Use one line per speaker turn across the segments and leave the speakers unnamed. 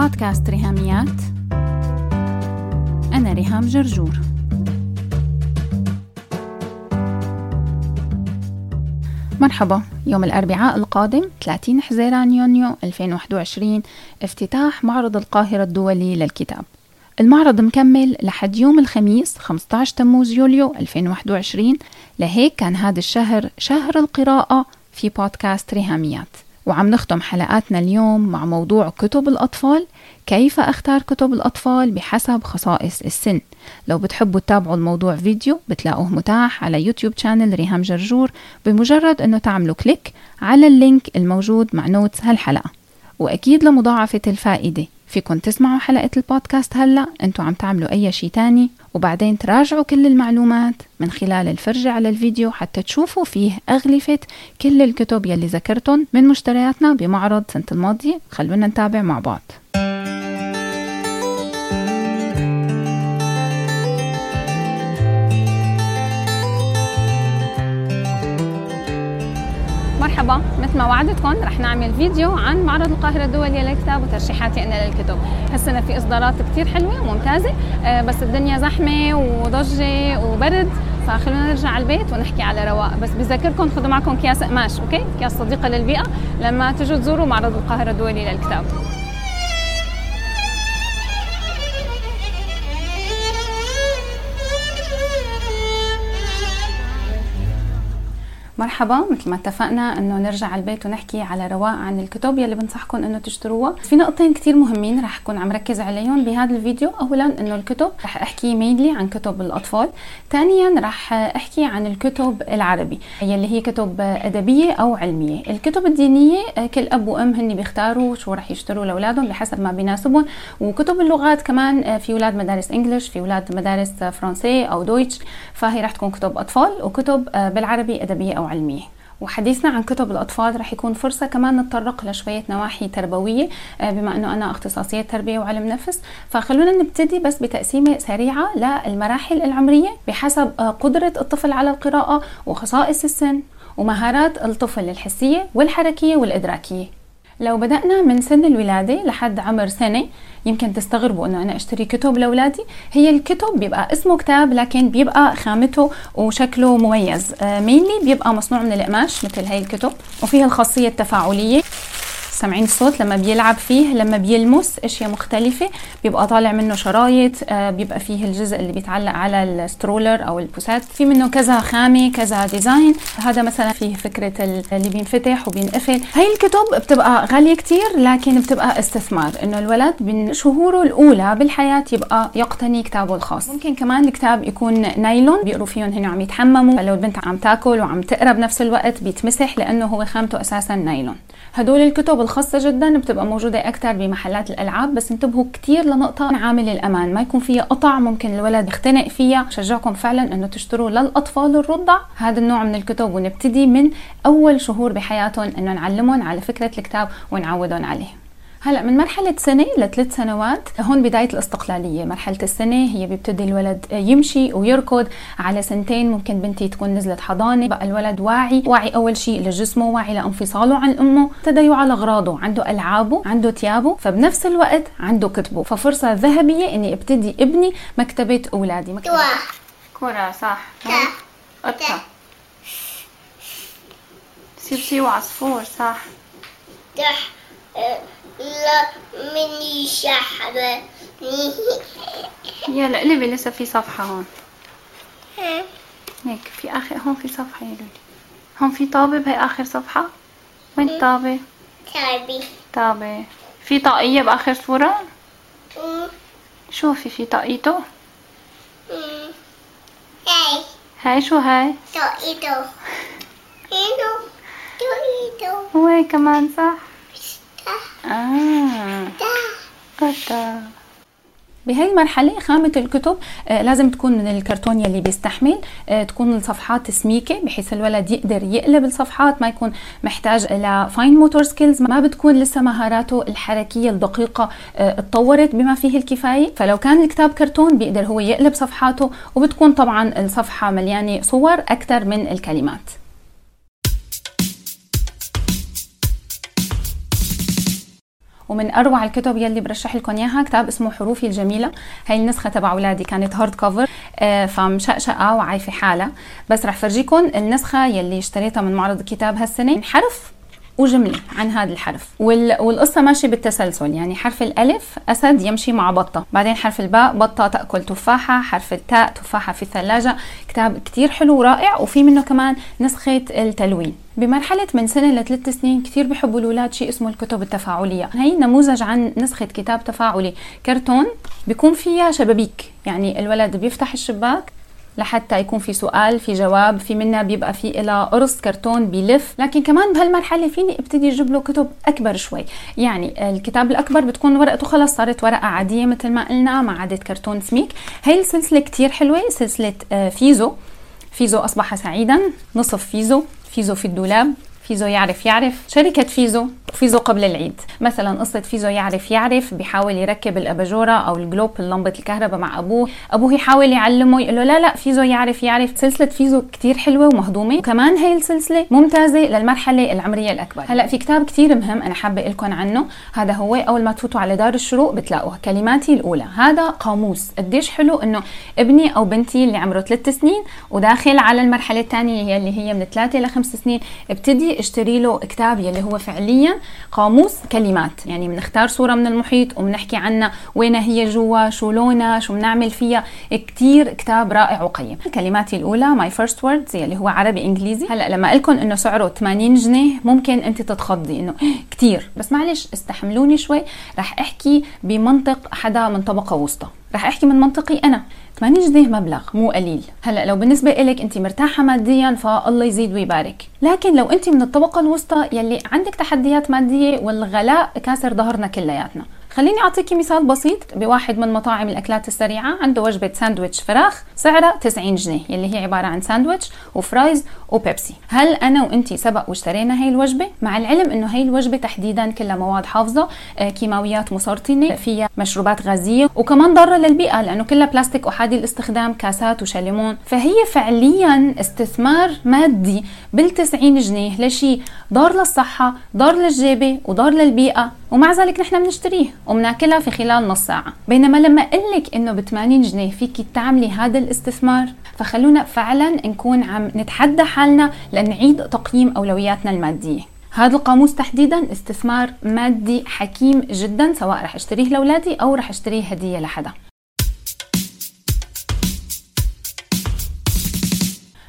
بودكاست ريهاميات. أنا ريهام جرجور. مرحبا يوم الأربعاء القادم 30 حزيران يونيو 2021 افتتاح معرض القاهرة الدولي للكتاب. المعرض مكمل لحد يوم الخميس 15 تموز يوليو 2021 لهيك كان هذا الشهر شهر القراءة في بودكاست ريهاميات. وعم نختم حلقاتنا اليوم مع موضوع كتب الأطفال. كيف أختار كتب الأطفال بحسب خصائص السن؟ لو بتحبوا تتابعوا الموضوع فيديو بتلاقوه متاح على يوتيوب channel ريهام جرجور بمجرد أنه تعملوا click على ال link الموجود مع notes هالحلقة. وأكيد لمضاعفة الفائدة. فيكن تسمعوا حلقة البودكاست هلأ. أنتوا عم تعملوا أي شي تاني. وبعدين تراجعوا كل المعلومات من خلال الفرجة على الفيديو حتى تشوفوا فيه أغلفة كل الكتب يلي ذكرتن من مشترياتنا بمعرض سنة الماضية. خلونا نتابع مع بعض. مرحبا. مثل ما وعدتكم رح نعمل فيديو عن معرض القاهرة الدولي للكتاب وترشيحاتي أنا للكتب هالسنة في إصدارات كتير حلوة وممتازة آه، بس الدنيا زحمة وضجة وبرد فخلونا نرجع على البيت ونحكي على رواق بس بذكركم خذوا معكم اكياس قماش أوكي؟ اكياس صديقة للبيئة لما تجوا تزوروا معرض القاهرة الدولي للكتاب. مرحبا مثل ما اتفقنا إنه نرجع على البيت ونحكي على رواق عن الكتب يلي بنصحكم إنه تشتروها. في نقطتين كتير مهمين رح أكون عم ركز عليهم بهذا الفيديو. اولا إنه الكتب رح أحكي mainly عن كتب الأطفال. ثانيا رح أحكي عن الكتب العربي يلي هي كتب أدبية أو علمية. الكتب الدينية كل أب وأم هن بيختاروا شو رح يشتروا لأولادهم بحسب ما بيناسبهم. وكتب اللغات كمان في أولاد مدارس English في أولاد مدارس فرنسي أو Deutsch فهي رح تكون كتب أطفال. وكتب بالعربي أدبية أو علمية. وحديثنا عن كتب الأطفال رح يكون فرصة كمان نتطرق لشوية نواحي تربوية آه، بما أنه أنا اختصاصية تربية وعلم نفس. فخلونا نبتدي بس بتقسيمة سريعة للمراحل العمرية بحسب آه، قدرة الطفل على القراءة وخصائص السن ومهارات الطفل الحسية والحركية والإدراكية. لو بدأنا من سن الولادة لحد عمر سنة يمكن تستغربوا إنه أنا أشتري كتب لأولادي. هي الكتب بيبقى اسمه كتاب لكن بيبقى خامته وشكله مميز. mainly آه، بيبقى مصنوع من القماش مثل هاي الكتب وفيها الخاصية التفاعلية. سامعين الصوت لما بيلعب فيه لما بيلمس أشياء مختلفة بيبقى طالع منه شرايط آه، بيبقى فيه الجزء اللي بيتعلق على ال stroller أو البوسات. في منه كذا خامة كذا design هذا مثلا فيه فكرة اللي بينفتح وبينقفل. هاي الكتب بتبقى غالية كتير لكن بتبقى استثمار. إنه الولد من شهوره الأولى بالحياة يبقى يقتني كتابه الخاص. ممكن كمان الكتاب يكون نايلون. بيقروا فيهم هن عم يتحمموا. فلو البنت عم تاكل وعم تقرأ بنفس الوقت بيتمسح لأنه هو خامته أساسا نايلون. هدول الكتب الخاصة جدا بتبقى موجودة أكثر بمحلات الألعاب بس انتبهوا كثير لنقطة عامل الأمان. ما يكون فيها قطع ممكن الولد يختنق فيها. شجعكم فعلا أنه تشتروا للأطفال الرضع. هذا النوع من الكتب ونبتدي من أول شهور بحياتهم أنه نعلمهم على فكرة الكتاب ونعودهم عليه. هلا من مرحلة سنة لثلاث سنوات هون بداية الاستقلالية، مرحلة السنة هي بيبتدي الولد يمشي ويركض، على سنتين. ممكن بنتي تكون نزلت حضانة، بقى الولد واعي، واعي أول شيء لجسمه، واعي لأنفصاله عن أمه، ابتدى يوعى لأغراضه، عنده ألعابه، عنده ثيابه، فبنفس الوقت عنده كتبه، ففرصة ذهبية إني أبتدي ابني مكتبة أولادي. مكتبة كرة صح. قطة. سيبسي وعصفور صح. لا مني شحبة يلا قلبي لسه في صفحة هون. هيك في آخر هون في صفحة يا لولي. هون في طابة بهي آخر صفحة. وين الطابة؟ طابة؟ طابة. في طاقية بآخر صورة؟ شوفي في طاقيته؟ هاي. هاي شو هاي؟ طاقيته طاقيته وين كمان صح؟ آه. المرحلة خامة الكتب آه لازم تكون من الكرتون يلي بيستحمل آه تكون الصفحات سميكة بحيث الولد يقدر يقلب الصفحات ما يكون محتاج ل fine motor skills ما بتكون لسه مهاراته الحركية الدقيقة آه اتطورت بما فيه الكفاية. فلو كان الكتاب كرتون بيقدر هو يقلب صفحاته وبتكون طبعا الصفحة مليانة صور أكثر من الكلمات. ومن أروع الكتب يلي برشح لكم إياها كتاب اسمه حروفي الجميلة. هي النسخة تبع اولادي كانت هارد كفر آه فمشقشقه وعايفة حالها بس رح فرجيكم النسخة يلي اشتريتها من معرض الكتاب هالسنة. حرف وجملة عن هذا الحرف. وال... والقصة ماشية بالتسلسل يعني حرف الألف أسد يمشي مع بطة. بعدين حرف الباء بطة تأكل تفاحة حرف التاء تفاحة في الثلاجة كتاب كتير حلو ورائع وفي منه كمان نسخة التلوين. بمرحلة من سنة لثلاث سنين كثير بحبوا الأولاد شيء اسمه الكتب التفاعلية. هي نموذج عن نسخة كتاب تفاعلي. كرتون بيكون فيها شبابيك يعني الولد بيفتح الشباك لحتى يكون في سؤال في جواب في منها بيبقى في إلى قرص كرتون بيلف. لكن كمان بهالمرحلة فيني أبتدي أجيب له كتب أكبر شوي. يعني الكتاب الأكبر بتكون ورقته خلص صارت ورقة عادية مثل ما قلنا مع عدد كرتون سميك. هي السلسلة كتير حلوة سلسلة آه، فيزو. فيزو أصبح سعيدا. نصف فيزو. فيزو في الدولاب. فيزو يعرف يعرف. شركة فيزو. فيزو قبل العيد. مثلا قصة فيزو يعرف يعرف بيحاول يركب الأباجورة أو الجلوب لمبة الكهرباء مع أبوه. أبوه يحاول يعلمه يقول له لا لا فيزو يعرف يعرف. سلسلة فيزو كتير حلوة ومهضومة. وكمان هي السلسلة ممتازة للمرحلة العمرية الأكبر. هلأ في كتاب كتير مهم أنا حابة لكم عنه. هذا هو أول ما تفوتوا على دار الشروق بتلاقوه كلماتي الأولى. هذا قاموس. قديش حلو إنه ابني أو بنتي اللي عمره ثلاث سنين وداخل على المرحلة الثانية اللي هي من ثلاثة لخمس سنين ابتدي اشتري له كتاب يلي هو فعليا قاموس كلمات. يعني بنختار صورة من المحيط وبنحكي عنها وين هي جوا شو لونها شو بنعمل فيها. كتير كتاب رائع وقيم. كلماتي الأولى My First Words يلي هو عربي إنجليزي. هلأ لما لكم إنه سعره 80 جنيه ممكن أنت تتخضي إنه كتير. بس معلش استحملوني شوي. رح أحكي بمنطق حدا من طبقة وسطى. رح أحكي من منطقي أنا. 80 جنيه مبلغ؟ مو قليل. هلأ لو بالنسبة لك انت مرتاحة ماديا فالله يزيد ويبارك. لكن لو انت من الطبقة الوسطى يلي عندك تحديات مادية والغلاء كاسر ظهرنا كلياتنا. خليني اعطيكي مثال بسيط بواحد من مطاعم الأكلات السريعة عنده وجبة ساندويتش فراخ سعرها 90 جنيه يلي هي عبارة عن ساندويتش و fries وبيبسي. هل أنا وانت سبق واشترينا هي الوجبة؟ مع العلم إنه هي الوجبة تحديدا كلها مواد حافظة آه، كيماويات مسرطنة فيها مشروبات غازية وكمان ضارة للبيئة لأنه كلها بلاستيك احادي الاستخدام كاسات وشاليمون. فهي فعليا استثمار مادي بال 90 جنيه لشيء ضار للصحة ضار للجيبة وضار للبيئة. ومع ذلك نحن بنشتريه وبنأكلها في خلال نص ساعة. بينما لما أقول لك إنه ب 80 جنيه فيك تعملي هذا الاستثمار فخلونا فعلا نكون عم نتحدى حالنا لنعيد تقييم أولوياتنا المادية. هذا القاموس تحديدا استثمار مادي حكيم جدا سواء رح أشتريه لأولادي أو رح أشتريه هدية لحدا.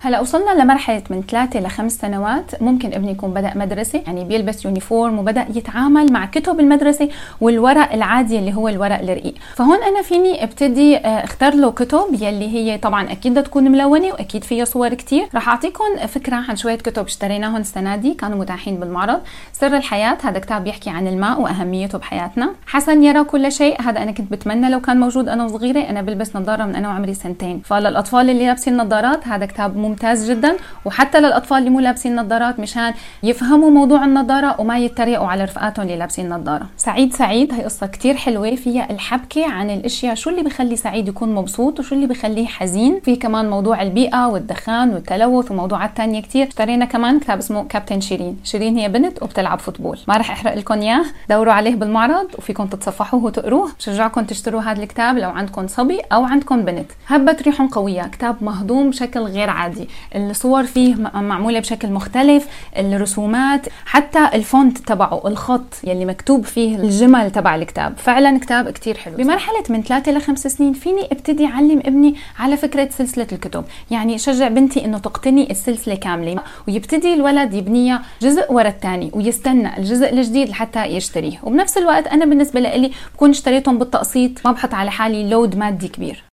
هلا وصلنا لمرحلة من ثلاثة لخمس سنوات. ممكن ابني يكون بدأ مدرسة يعني بيلبس يونيفورم وبدأ يتعامل مع كتب المدرسة والورق العادي اللي هو الورق الرقيق. فهون أنا فيني ابتدي آه، اختار له كتب يلي هي طبعا أكيد بدها تكون ملونة وأكيد فيها صور كتير. رح اعطيكم فكرة عن شوية كتب اشتريناهم السنة دي كانوا متاحين بالمعرض. سر الحياة هذا كتاب بيحكي عن الماء وأهميته بحياتنا. حسن يرى كل شيء هذا أنا كنت بتمنى لو كان موجود أنا وصغيرة أنا بلبس نظارة من أنا وعمري سنتين. فللأطفال اللي لابسين نظارات هذا كتاب ممتاز جدا. وحتى للأطفال اللي مو لابسين نظارات مشان يفهموا موضوع النظارة وما يتريقوا على رفقاتهم اللي لابسين نظارة. سعيد سعيد. هي قصة كتير حلوة. فيها الحبكة عن الأشياء شو اللي بخلي سعيد يكون مبسوط وشو اللي بخليه حزين. في كمان موضوع البيئة والدخان والتلوث وموضوعات تانية كتير. اشترينا كمان كتاب اسمه كابتن شيرين. شيرين هي بنت وبتلعب فوتبول. ما رح أحرق لكم إياه. دوروا عليه بالمعرض وفيكم تتصفحوه وتقروه. بشجعكم تشتروا هذا الكتاب لو عندكم صبي أو عندكم بنت. هبت ريح قوية. كتاب مهضوم بشكل غير عادي. الصور فيه معمولة بشكل مختلف الرسومات حتى الفونت تبعه الخط يلي مكتوب فيه الجمل تبع الكتاب. فعلا كتاب كتير حلو. بمرحلة من ثلاثة لخمس سنين فيني أبتدي أعلم ابني على فكرة سلسلة الكتب. يعني شجع بنتي إنه تقتني السلسلة كاملة. ويبتدي الولد يبنيها جزء ورا الثاني ويستنى الجزء الجديد لحتى يشتريه. وبنفس الوقت أنا بالنسبة لي بكون اشتريتهم بالتقسيط ما بحط على حالي لود مادي كبير.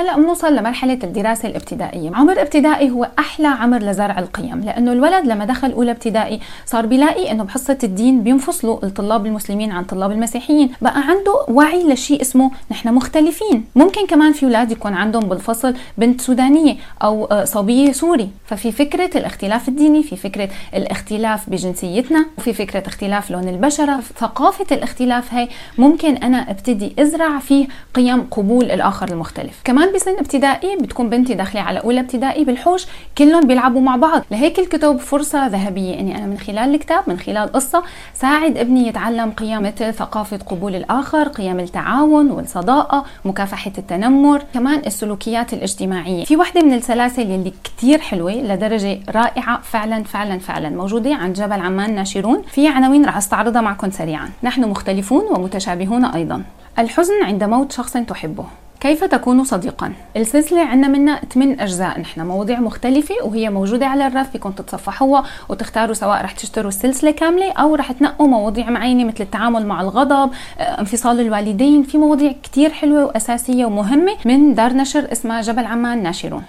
هلا بنوصل لمرحلة الدراسة الابتدائية. عمر ابتدائي هو أحلى عمر لزرع القيم لأنه الولد لما دخل أولى ابتدائي صار بيلاقي إنه بحصة الدين بينفصلوا الطلاب المسلمين عن طلاب المسيحيين. بقى عنده وعي لشيء اسمه نحن مختلفين. ممكن كمان في أولاد يكون عندهم بالفصل بنت سودانية أو آه، صبيه سوري. ففي فكرة الاختلاف الديني في فكرة الاختلاف بجنسيتنا وفي فكرة اختلاف لون البشرة. ثقافة الاختلاف هي ممكن أنا أبتدي أزرع فيه قيم قبول الآخر المختلف. كمان بسن ابتدائي بتكون بنتي داخلة على أولى ابتدائي بالحوش كلهم بيلعبوا مع بعض. لهيك الكتب فرصة ذهبية. اني أنا من خلال الكتاب من خلال قصة ساعد ابني يتعلم قيم مثل ثقافة قبول الآخر قيم التعاون والصداقة مكافحة التنمر كمان السلوكيات الاجتماعية. في وحدة من السلاسل يلي كتير حلوة لدرجة رائعة. فعلا فعلا فعلا. موجودة عند جبل عمان ناشرون. في عناوين رح أستعرضها معكم سريعا. نحن مختلفون ومتشابهون أيضا. الحزن عند موت شخص تحبه. كيف تكون صديقا؟ السلسلة عندنا منها ثمان أجزاء. نحن مواضيع مختلفة وهي موجودة على الرف فيكم تتصفحوها وتختاروا سواء رح تشتروا السلسلة كاملة أو رح تنقوا مواضيع معينة مثل التعامل مع الغضب آه، انفصال الوالدين. في مواضيع كتير حلوة وأساسية ومهمة من دار نشر اسمها جبل عمان ناشرون.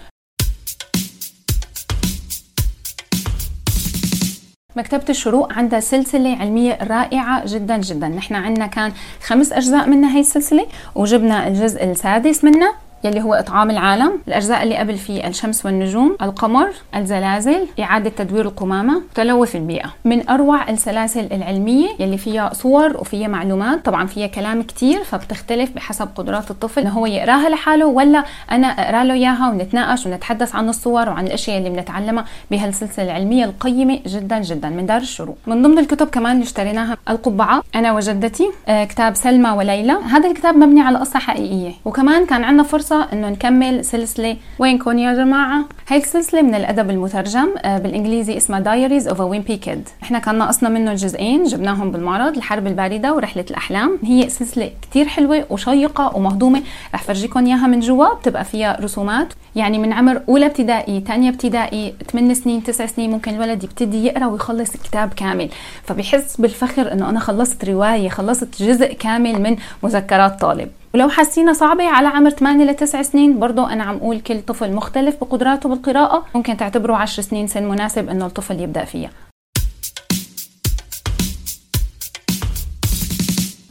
مكتبة الشروق عندها سلسلة علمية رائعة جدا جدا. نحن عندنا كان خمس أجزاء منها هي السلسلة وجبنا الجزء السادس منها. يلي هو إطعام العالم. الأجزاء اللي قبل فيه الشمس والنجوم القمر الزلازل إعادة تدوير القمامة تلوث البيئة. من أروع السلاسل العلمية يلي فيها صور وفيها معلومات. طبعا فيها كلام كتير فبتختلف بحسب قدرات الطفل إنه هو يقراها لحاله ولا أنا أقرأ له إياها ونتناقش ونتحدث عن الصور وعن الأشياء اللي بنتعلمها بهالسلسلة العلمية القيمة جدا جدا من دار الشروق. من ضمن الكتب كمان اللي اشتريناها القبعة أنا وجدتي آه كتاب سلمى وليلى. هذا الكتاب مبني على قصة حقيقية. وكمان كان عندنا فرصة فرصة إنه نكمل سلسلة وينكم يا جماعة؟ هاي السلسلة من الأدب المترجم آه، بالإنجليزي اسمها Diaries of Wimpy كيد إحنا كان ناقصنا منه جزئين جبناهم بالمعرض الحرب الباردة ورحلة الأحلام. هي سلسلة كتير حلوة وشيقة ومهضومة. رح فرجيكم إياها من جوا بتبقى فيها رسومات. يعني من عمر أولى ابتدائي ثانية ابتدائي 8 سنين 9 سنين ممكن الولد يبتدي يقرأ ويخلص كتاب كامل. فبيحس بالفخر إنه أنا خلصت رواية خلصت جزء كامل من مذكرات طالب. ولو حسينا صعبة على عمر 8 ل 9 سنين برضو أنا عم أقول كل طفل مختلف بقدراته بالقراءة. ممكن تعتبره 10 سنين سن مناسب إنه الطفل يبدأ فيها.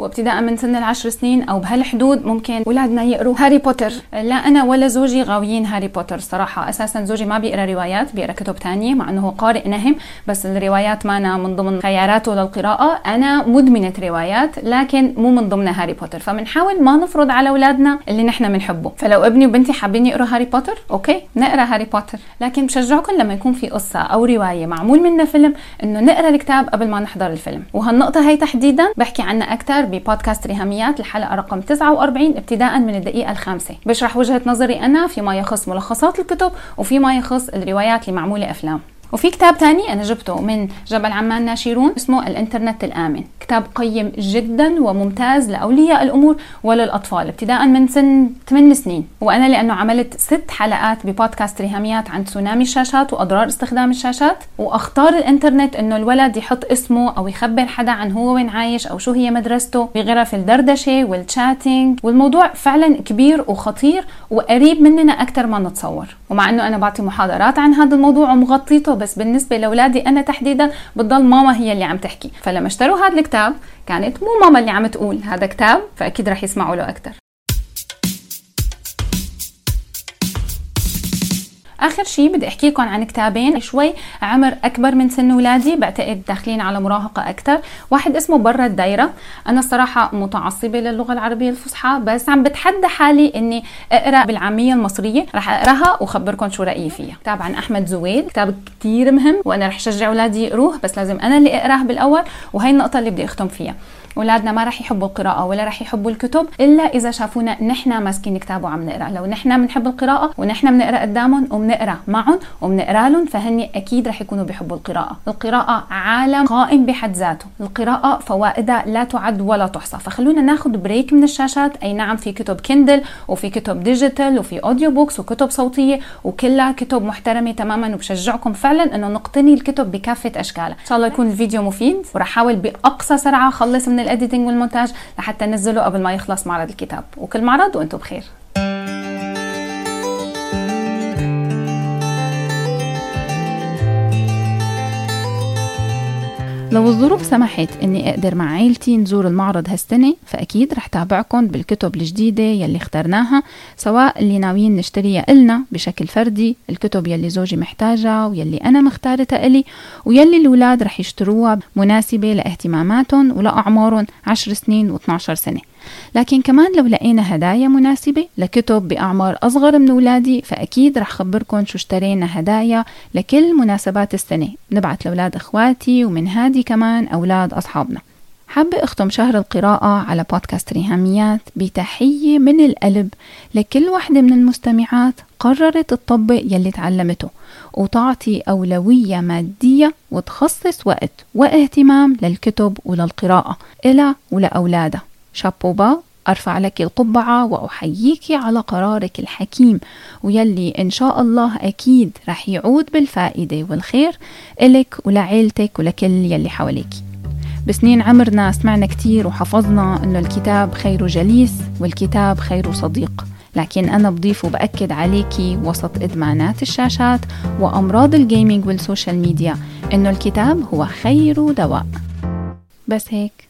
وابتداء من سن العشر سنين أو بهالحدود ممكن أولادنا يقروا هاري بوتر. لا أنا ولا زوجي غاويين هاري بوتر. صراحة أساسا زوجي ما بيقرأ روايات بيقرأ كتب تانية مع إنه قارئ نهم بس الروايات ما من ضمن خياراته للقراءة. أنا مدمنة روايات لكن مو من ضمن هاري بوتر. فبنحاول ما نفرض على أولادنا اللي نحن بنحبه فلو ابني وبنتي حابين يقروا هاري بوتر okay نقرأ هاري بوتر. لكن بشجعكم لما يكون في قصة أو رواية معمول منها فيلم إنه نقرأ الكتاب قبل ما نحضر الفيلم. وهالنقطة هي تحديدا بحكي عنها أكثر ببودكاست ريهاميات الحلقة رقم 49 ابتداء من الدقيقة الخامسة. بشرح وجهة نظري أنا فيما يخص ملخصات الكتب وفيما يخص الروايات اللي معمولة أفلام. وفي كتاب تاني أنا جبته من جبل عمان ناشرون اسمه الإنترنت الآمن. كتاب قيم جدا وممتاز لأولياء الأمور وللأطفال ابتداء من سن 8 سنين. وأنا لأنه عملت ست حلقات ببودكاست ريهاميات عن تسونامي الشاشات وأضرار استخدام الشاشات وأختار الإنترنت إنه الولد يحط اسمه أو يخبر حدا عن هو وين عايش أو شو هي مدرسته بغرف الدردشة والتشاتينج والموضوع فعلا كبير وخطير وقريب مننا أكثر ما نتصور. ومع أنه أنا بعطي محاضرات عن هذا الموضوع ومغطيته بس بالنسبة لأولادي أنا تحديدا بتضل ماما هي اللي عم تحكي. فلما اشتروا هذا الكتاب كانت مو ماما اللي عم تقول هذا كتاب فأكيد رح يسمعوا له أكثر آخر شيء بدي أحكي لكم عن كتابين شوي عمر أكبر من سن اولادي بعتقد داخلين على مراهقة أكثر. واحد اسمه برا الدايرة. أنا الصراحة متعصبة للغة العربية الفصحى بس عم بتحدى حالي إني أقرأ بالعامية المصرية. رح أقرأها واخبركم شو رأيي فيها. كتاب عن أحمد زويد كتاب كثير مهم وأنا رح شجع اولادي يقروه بس لازم أنا اللي اقراه بالأول وهي النقطة اللي بدي أختم فيها. أولادنا ما رح يحبوا القراءة ولا رح يحبوا الكتب إلا إذا شافونا نحن ماسكين كتاب وعم نقرأ. لو نحن بنحب القراءة ونحن بنقرا قدامهم وبنقرا معهم وبنقرا لهم فهن أكيد رح يكونوا بيحبوا القراءة. القراءة عالم قائم بحد ذاته. القراءة فوائدها لا تعد ولا تحصى. فخلونا ناخذ break من الشاشات. أي نعم في كتب Kindle وفي كتب digital وفي audio books وكتب صوتية وكلها كتب محترمة تماما وبشجعكم فعلا إنه نقتني الكتب بكافة أشكالها. إن شاء الله يكون الفيديو مفيد ورح أحاول بأقصى سرعة أخلص من ال editing والمونتاج لحتى ننزله قبل ما يخلص معرض الكتاب. وكل معرض وأنتم بخير. لو الظروف سمحت إني أقدر مع عيلتي نزور المعرض هالسنة فأكيد رح تابعكم بالكتب الجديدة يلي اخترناها سواء اللي ناويين نشتريها إلنا بشكل فردي الكتب يلي زوجي محتاجها ويلي أنا مختارتها إلي ويلي الأولاد رح يشتروها مناسبة لاهتماماتهم ولاعمارهم 10 سنين و12 سنة. لكن كمان لو لقينا هدايا مناسبة لكتب بأعمار أصغر من أولادي فأكيد رح خبركم شو اشترينا هدايا لكل مناسبات السنة. نبعت لأولاد إخواتي ومن هادي كمان أولاد أصحابنا. حابة أختم شهر القراءة على بودكاست ريهاميات بتحية من القلب لكل وحدة من المستمعات قررت تطبق يلي تعلمته وتعطي أولوية مادية وتخصص وقت واهتمام للكتب وللقراءة إلى ولأولادها. شابوبا أرفع لك القبعة وأحييك على قرارك الحكيم. ويلي إن شاء الله أكيد رح يعود بالفائدة والخير إلك ولعيلتك ولكل يلي حواليك. بسنين عمرنا سمعنا كتير وحفظنا أنه الكتاب خير جليس والكتاب خير صديق. لكن أنا بضيف وبأكد عليكي وسط إدمانات الشاشات وأمراض ال gaming وال social media إنه الكتاب هو خير دواء بس هيك.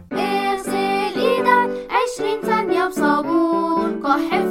اغسل